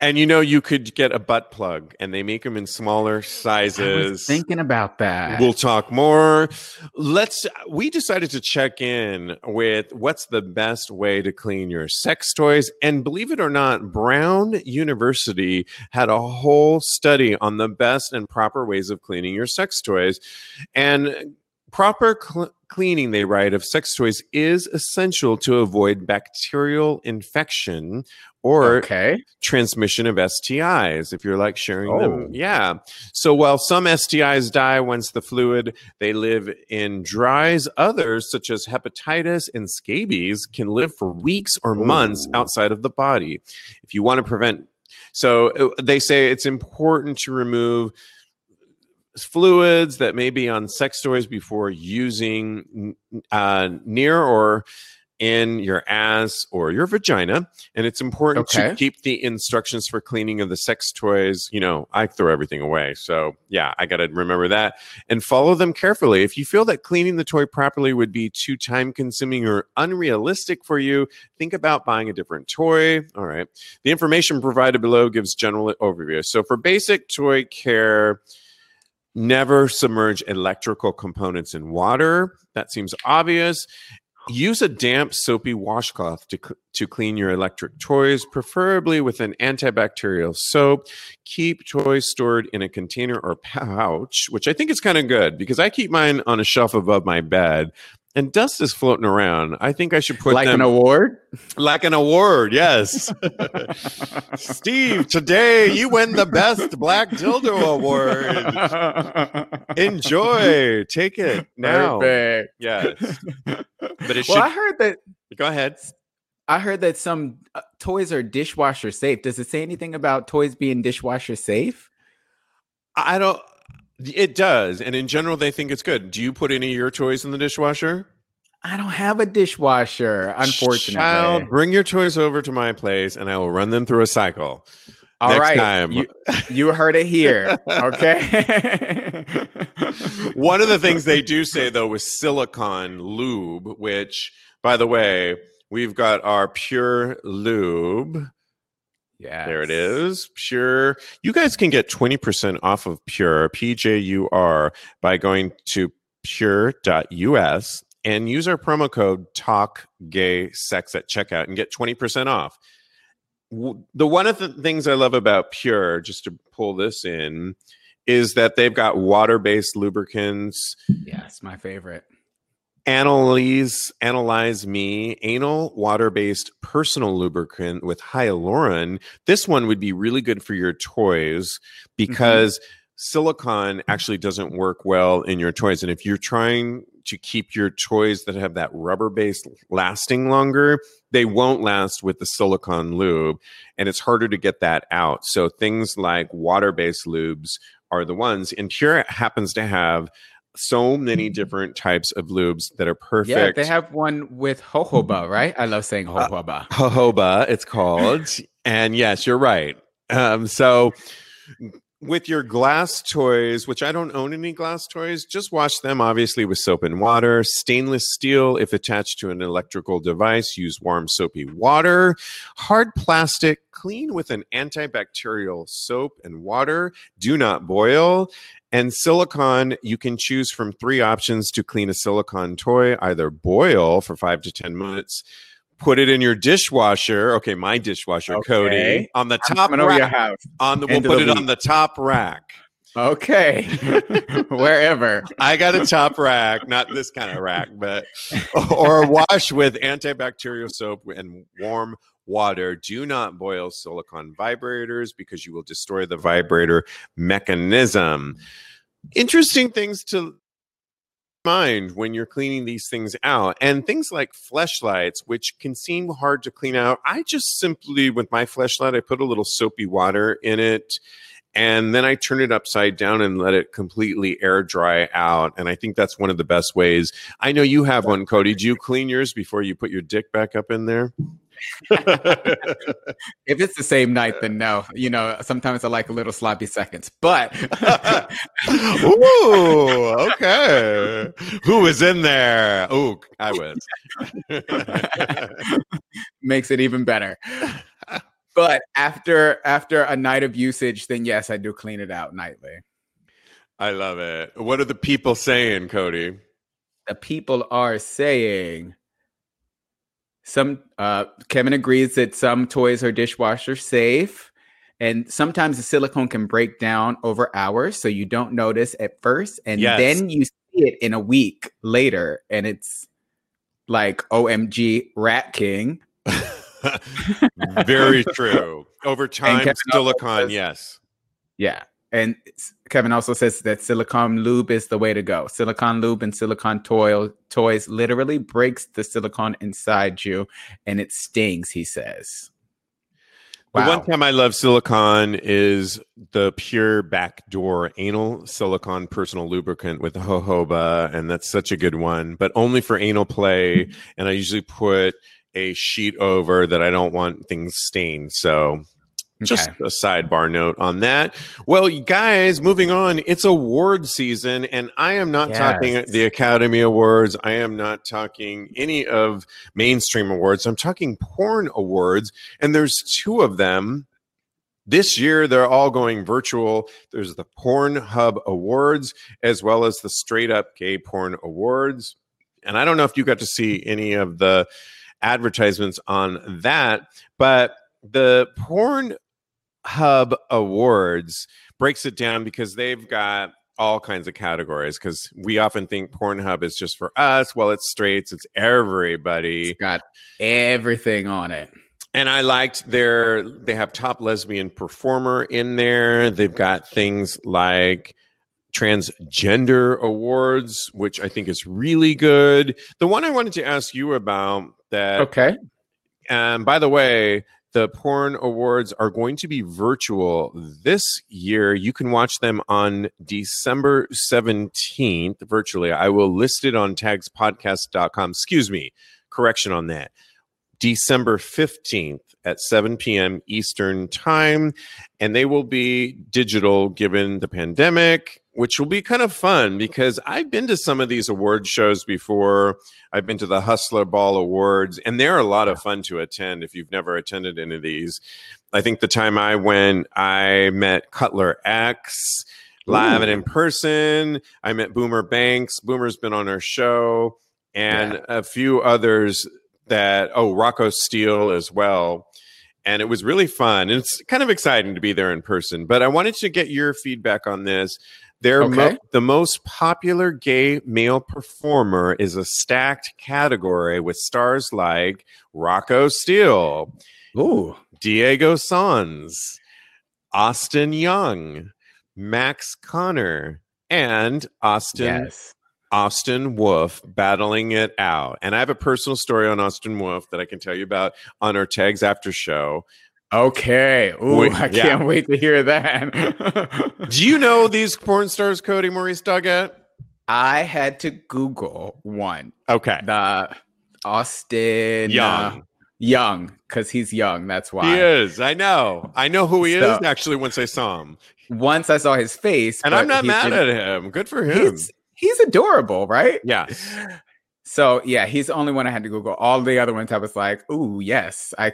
And you know, you could get a butt plug, and they make them in smaller I sizes. was thinking about that. We'll talk more. Let's. We decided to check in with what's the best way to clean your sex toys. And believe it or not, Brown University had a whole study on the best and proper ways of cleaning your sex toys. And proper cl- cleaning, they write, of sex toys is essential to avoid bacterial infection or okay. transmission of STIs if you're like sharing Oh. them. Yeah. So while some STIs die once the fluid they live in dries, others such as hepatitis and scabies can live for weeks or months Ooh. outside of the body. If you want to prevent so uh, they say it's important to remove fluids that may be on sex toys before using uh, near or in your ass or your vagina. And it's important to keep the instructions for cleaning of the sex toys. You know, I throw everything away. So, yeah, I got to remember that and follow them carefully. If you feel that cleaning the toy properly would be too time consuming or unrealistic for you, think about buying a different toy. All right. The information provided below gives general overview. So, for basic toy care, never submerge electrical components in water. That seems obvious. Use a damp, soapy washcloth to, to clean your electric toys, preferably with an antibacterial soap. Keep toys stored in a container or pouch, which I think is kind of good because I keep mine on a shelf above my bed. And dust is floating around. I think I should put like them an award? like an award. Yes, Steve. Today you win the best Black Dildo Award. Enjoy. Take it now. Perfect. Yes. But it well, I heard that go ahead. I heard that some uh, toys are dishwasher safe. Does it say anything about toys being dishwasher safe? I don't. It does, and in general, they think it's good. Do you put any of your toys in the dishwasher? I don't have a dishwasher, unfortunately. Child, bring your toys over to my place, and I will run them through a cycle. All next right, time. You, you heard it here. Okay. One of the things they do say though was silicon lube, which, by the way, we've got our pure lube. Yeah, There it is. Pure. You guys can get 20% off of pjur, P J U R, by going to pure.us and use our promo code talk gay sex at checkout and get 20% off. The one of the things I love about pjur, just to pull this in, is that they've got water-based lubricants, Yes, my favorite. Analyze Analyze Me anal water-based personal lubricant with hyaluron. This one would be really good for your toys mm-hmm. because silicone actually doesn't work well in your toys and if you're trying to keep your toys that have that rubber base lasting longer, they won't last with the silicone lube and it's harder to get that out. So things like water-based lubes are the ones and pjur happens to have so many mm-hmm. different types of lubes that are perfect. Yeah, they have one with jojoba, mm-hmm. right? I love saying uh, jojoba. jojoba it's called and yes you're right um, so with your glass toys, which I don't own any glass toys, just wash them obviously with soap and water. Stainless steel, if attached to an electrical device, use warm soapy water. Hard plastic, clean with an antibacterial soap and water. Do not boil. And silicone, you can choose from three options to clean a silicone toy either boil for five to 10 minutes. Put it in your dishwasher. Okay, my dishwasher, Okay. Cody, on the top coming over your rack. house. On the, we'll End put the it on the top rack. Okay. Wherever. I got a top rack, not this kind of rack, but or wash with antibacterial soap and warm water. Do not boil silicone vibrators because you will destroy the vibrator mechanism. Interesting things to mind when you're cleaning these things out and things like fleshlights which can seem hard to clean out i just simply with my fleshlight i put a little soapy water in it and then i turn it upside down and let it completely air dry out and i think that's one of the best ways. I know you have one cody. Do you clean yours before you put your dick back up in there If it's the same night, then no. You know, sometimes I like a little sloppy seconds, but Ooh, okay. Who was in there? Ooh, I was. makes it even better. But after after a night of usage, then yes, I do clean it out nightly. I love it. What are the people saying, Cody? The people are saying some uh Kevin agrees that some toys are dishwasher safe. And sometimes the silicone can break down over hours, so you don't notice at first, and Yes. then you see it in a week later, and it's like OMG Rat King. Very true. Over time, silicone, says- yes. Yeah. And Kevin also says that silicone lube is the way to go. Silicone lube and silicone toy, toys literally breaks the silicone inside you and it stings, he says. The one time I love silicon is the pure backdoor anal silicon personal lubricant with a jojoba, and that's such a good one. But only for anal play, and I usually put a sheet over that I don't want things stained. So just Okay. a sidebar note on that. Well, guys, moving on, it's award season, and I am not talking the Academy Awards. I am not talking any of mainstream awards. I'm talking porn awards, and there's two of them. This year, they're all going virtual. There's the Pornhub Awards as well as the Straight Up Gay Porn Awards. And I don't know if you got to see any of the advertisements on that, but the Porn Hub Awards breaks it down because they've got all kinds of categories because we often think Pornhub is just for us. Well, it's straights, it's everybody. It's got everything on it. And I liked their they have top lesbian performer in there. They've got things like transgender awards, which I think is really good. The one I wanted to ask you about that Okay. and by the way, the porn awards are going to be virtual this year. You can watch them on December 17th virtually. I will list it on tagspodcast.com. Excuse me, correction on that. December 15th at 7 p.m. Eastern Time. And they will be digital given the pandemic, which will be kind of fun because I've been to some of these award shows before. I've been to the Hustler Ball Awards, and they're a lot of fun to attend if you've never attended any of these. I think the time I went, I met Cutler X live and in person. I met Boomer Banks. Boomer's been on our show, and a few others that, oh, Rocco Steele as well. And it was really fun. And it's kind of exciting to be there in person. But I wanted to get your feedback on this. Their mo- the most popular gay male performer is a stacked category with stars like Rocco Steele, Ooh. Diego Sans, Austin Young, Max Konnor, and Austin Yes. Austin Wolf battling it out. And I have a personal story on Austin Wolf that I can tell you about on our tags after show. Okay. Ooh, Wait, I yeah. can't wait to hear that. Do you know these porn stars, Cody Maurice Doggett? I had to Google one. Okay. The Austin Young. uh, young because he's young. That's why He is. I know. I know who he So- is actually once I saw him. once I saw his face, And I'm not mad been- at him. Good for him. He's he's adorable, right? Yes. So yeah, he's the only one I had to Google. All the other ones I was like, "Ooh, yes, I."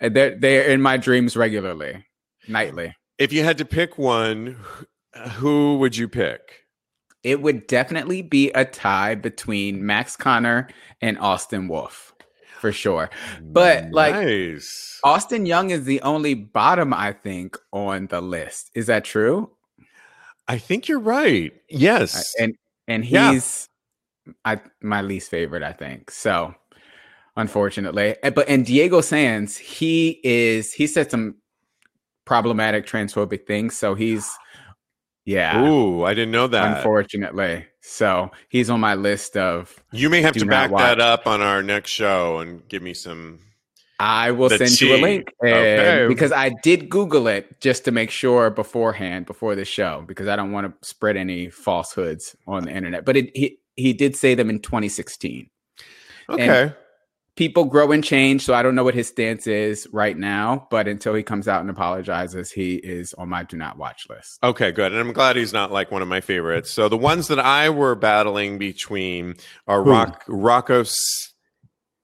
they're they're in my dreams regularly, nightly. If you had to pick one, who would you pick? It would definitely be a tie between Max Konnor and Austin Wolf, for sure. But, like- nice. Austin Young is the only bottom, I think, on the list. Is that true? I think you're right. Yes. And and Yeah. I my least favorite, I think. So unfortunately. Uh, But and Diego Sans, he is he said some problematic transphobic things. So he's yeah, Ooh, I didn't know that. unfortunately. So he's on my list of you may have to back that up on our next show and give me some. I will send you a link Okay. because I did Google it just to make sure beforehand before the show because I don't want to spread any falsehoods on the internet. But it, he he did say them in 2016. Okay. people grow and change so i don't know what his stance is right now but until he comes out and apologizes he is on my do not watch list Okay, good. And I'm glad he's not like one of my favorites. So the ones that I were battling between are? Rock, Rocco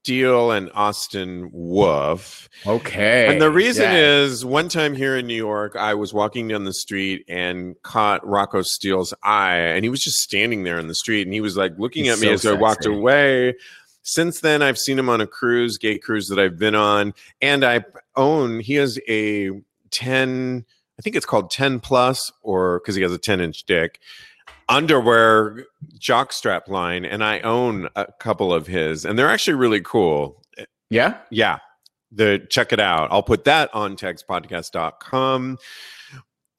Steele and Austin Wolf. okay And the reason yeah. is one time here in New York, I was walking down the street and caught Rocco Steele's eye, and he was just standing there in the street and he was like looking He's at me so as I walked away. Since then, I've seen him on a cruise, gay cruise that I've been on, and I own, he has a 10, I think it's called 10 plus, or because he has a 10 inch dick, underwear jockstrap line, and I own a couple of his, and they're actually really cool. Yeah? Yeah. The check it out. I'll put that on tagspodcast.com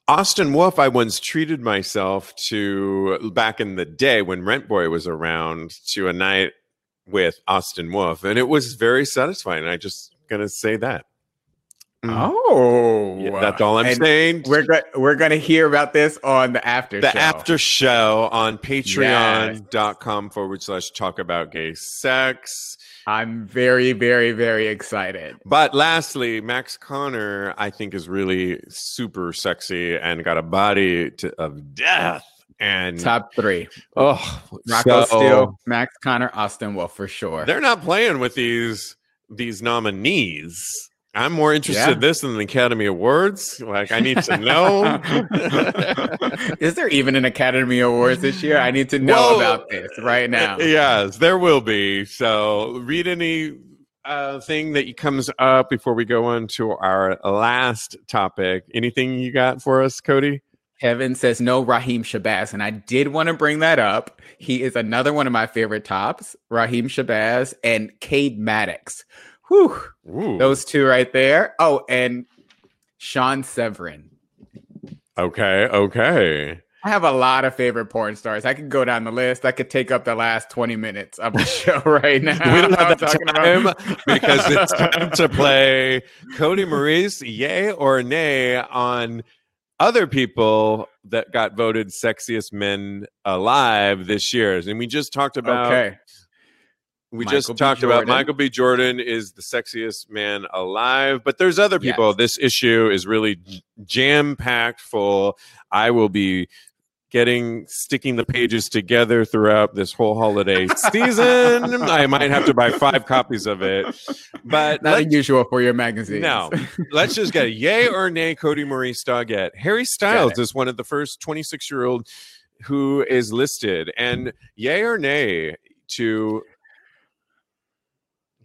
austin wolf i once treated myself to back in the day when Rentboy was around to a night with austin wolf and it was very satisfying i just gonna say that. Mm. oh Yeah, that's all i'm And saying. we're go- we're gonna hear about this on the after the show. after show on patreon.com forward slash talk about gay sex. I'm very very very excited. But lastly, Max Konnor, I think, is really super sexy and got a body to, of death. And top three. Oh, rocco so steele max konnor austin wolf for sure. They're not playing with these these nominees. I'm more interested Yeah. in this than the Academy Awards. Like, I need to know. is there even an academy awards this year i need to know Whoa. about this right now yes, there will be. So, read any uh, thing that comes up before we go on to our last topic. Anything you got for us, Cody? Kevin says no Rhyheim Shabazz, and I did want to bring that up. He is another one of my favorite tops, Rhyheim Shabazz and Cade Maddox. Whew, Ooh. those two right there. Oh, and Sean Zevran. Okay, okay. I have a lot of favorite porn stars. I could go down the list. I could take up the last 20 minutes of the show right now. we don't have that time about- because it's time to play Cody Maurice, yay or nay, on other people that got voted sexiest men alive this year. And we just talked about Okay. We Michael just B. talked about Michael B. Jordan is the sexiest man alive, but there's other people. Yes. This issue is really jam packed full. I will be getting sticking the pages together throughout this whole holiday season. I might have to buy five copies of it, but Not unusual for your magazine. no, let's just get a yay or nay. Cody Maurice Doggett. Harry Styles is one of the first 26 year old who is listed, and yay or nay to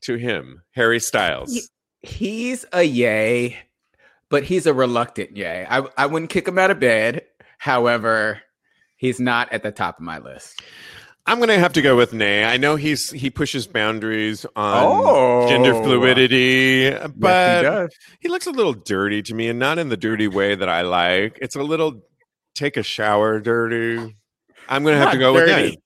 to him, Harry Styles. He's a yay, but he's a reluctant yay. I, I wouldn't kick him out of bed. However, he's not at the top of my list. I'm gonna have to go with nay. I know he's he pushes boundaries on Oh. gender fluidity, but yes, he he looks a little dirty to me, and not in the dirty way that I like. It's a little take a shower dirty. I'm gonna have to Not go with nay.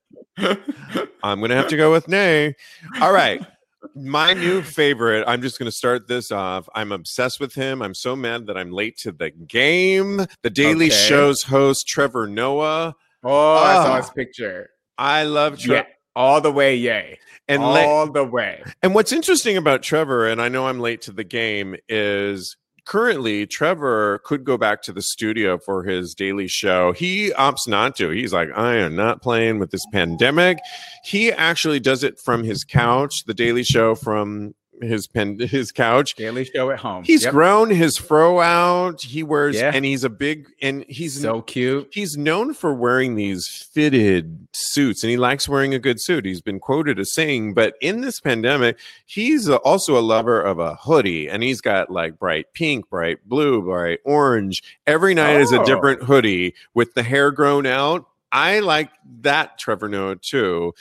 I'm gonna have to go with nay. All right. My new favorite, I'm just going to start this off. I'm obsessed with him. I'm so mad that I'm late to the game. The Daily Okay. Show's host, Trevor Noah. Oh, I saw Ah. his picture. I love Trevor. Yeah. all the way, yay. And all la- the way. and what's interesting about Trevor, and I know I'm late to the game, is currently Trevor could go back to the studio for his daily show. He opts not to. He's like, I am not playing with this pandemic. He actually does it from his couch, the daily show from his pen his couch. Daily show at home. He's Yep. grown his fro out. He wears Yeah. and he's a big and he's so cute. he's known for wearing these fitted suits and he likes wearing a good suit. He's been quoted as saying, but in this pandemic, he's also a lover of a hoodie and he's got like bright pink, bright blue, bright orange. Every night is a Oh. different hoodie with the hair grown out. I like that Trevor Noah too.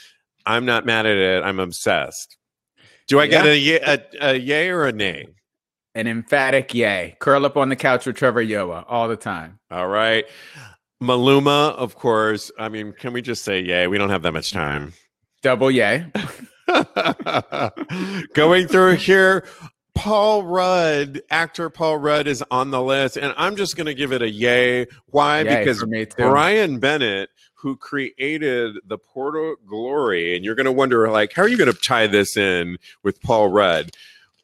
I'm not mad at it. I'm obsessed. Do I get a, a, a yay or a nay? An emphatic yay. Curl up on the couch with Trevor Noah all the time. All right. Maluma, of course. I mean, can we just say yay? We don't have that much time. Double yay. Going through here, Paul Rudd, actor Paul Rudd is on the list, and I'm just going to give it a yay. Why? Yay because for me too. Brian Bennett, who created the Porta Glory, and you're going to wonder, like, how are you going to tie this in with Paul Rudd?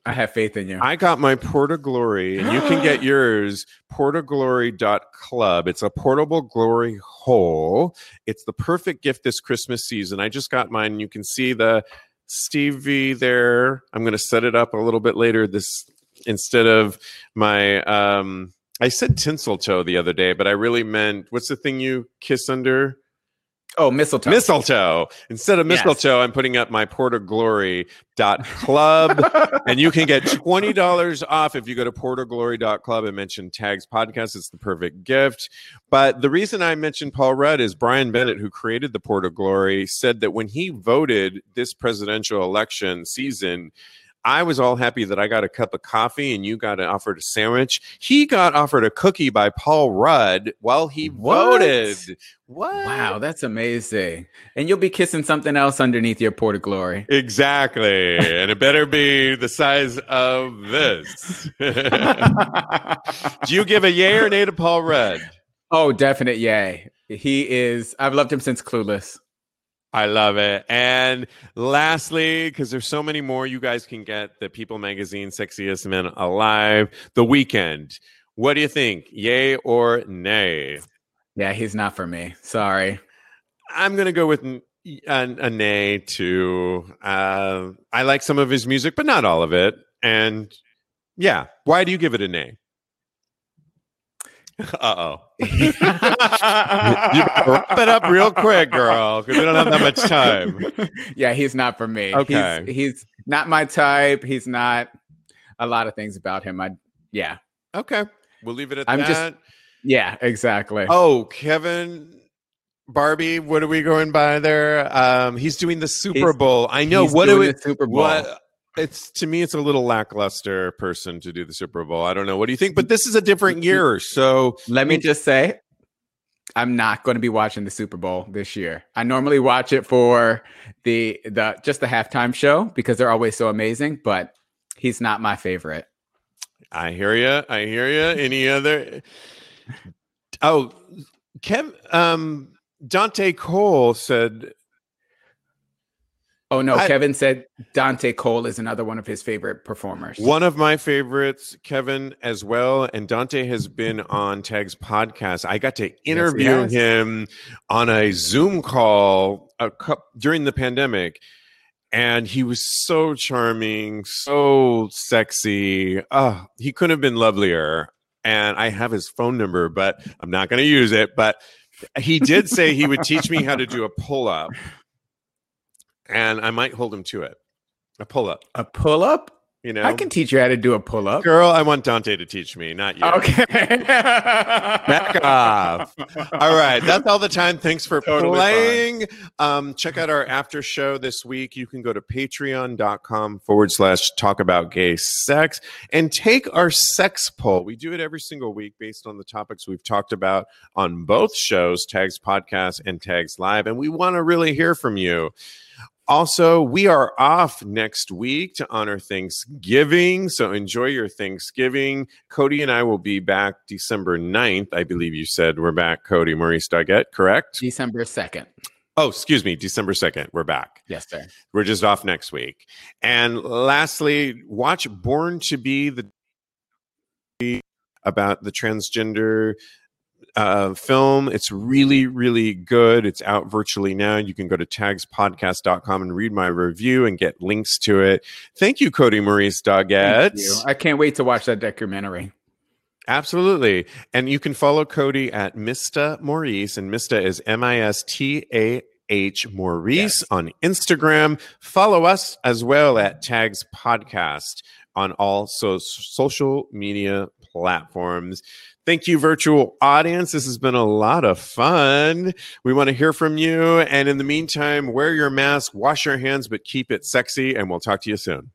I have faith in you. I got my Porta Glory, and you can get yours, portaglory.club. It's a portable glory hole. It's the perfect gift this Christmas season. I just got mine. You can see the Stevie there. I'm going to set it up a little bit later this instead of my um I said tinsel toe the other day, but I really meant what's the thing you kiss under? Oh, mistletoe. Mistletoe. Instead of Yes. mistletoe, I'm putting up my portaglory.club and you can get $20 off if you go to portaglory.club and mention tags podcast it's the perfect gift but the reason i mentioned paul rudd is brian bennett who created the Porta Glory said that when he voted this presidential election season I was all happy that I got a cup of coffee and you got offered a sandwich. He got offered a cookie by Paul Rudd while he What? voted. What? Wow, that's amazing. And you'll be kissing something else underneath your Porta Glory. Exactly. and it better be the size of this. Do you give a yay or nay to Paul Rudd? oh, definite yay. He is I've loved him since Clueless. I love it. And lastly, because there's so many more, you guys can get the People Magazine Sexiest Men Alive the Weeknd. What do you think? Yay or nay? Yeah, he's not for me. Sorry. I'm going to go with n- a, a nay too. Uh, I like some of his music, but not all of it. And yeah, why do you give it a nay? Uh oh. you wrap it up real quick, girl, because we don't have that much time. yeah, he's not for me. Okay. He's, he's not my type. He's not a lot of things about him. I yeah. Okay, we'll leave it at I'm just- that. Yeah, exactly. Oh, Kevin Barbie, what are we going by there? Um, he's doing the Super He's- Bowl. I know. What do we? the Super Bowl. What? It's to me, it's a little lackluster person to do the Super Bowl. I don't know. What do you think? But this is a different year, so Let me just say, I'm not going to be watching the Super Bowl this year. I normally watch it for the the just the halftime show because they're always so amazing. But he's not my favorite. I hear you. I hear you. Any other? Oh, Kev. Um, Dante Cole said Oh no, I- Kevin said Dante Cole is another one of his favorite performers. One of my favorites, Kevin, as well. And Dante has been on Tag's podcast. I got to interview has. him on a Zoom call a cou- during the pandemic. And he was so charming, so sexy. Oh, he couldn't have been lovelier. And I have his phone number, but I'm not going to use it. But he did say he would teach me how to do a pull up. And I might hold him to it. A pull up, A pull up? you know? I can teach you how to do a pull up. Girl, I want Dante to teach me, not you. Okay. Back off. All right. That's all the time. Thanks for Totally playing. Um, check out our after show this week. You can go to patreon.com forward slash talk about gay sex and take our sex poll. We do it every single week based on the topics we've talked about on both shows, Tags Podcast and Tags Live. And we want to really hear from you. Also, we are off next week to honor Thanksgiving. So enjoy your Thanksgiving. Cody and I will be back December 9th. I believe you said we're back, Cody Maurice Doggett, correct? December 2nd. Oh, excuse me, December 2nd. We're back. Yes, sir. We're just off next week. And lastly, watch Born to Be the about the transgender uh, film. It's really, really good. It's out virtually now. You can go to tagspodcast.com and read my review and get links to it. Thank you, Cody Maurice Doggett. I can't wait to watch that documentary. Absolutely. And you can follow Cody at Mistah Maurice, and Mistah is M I S T A H Maurice yes. on Instagram. Follow us as well at Tags Podcast on all so- social media platforms. Thank you, virtual audience. This has been a lot of fun. We want to hear from you. And in the meantime, wear your mask, wash your hands, but keep it sexy, and we'll talk to you soon.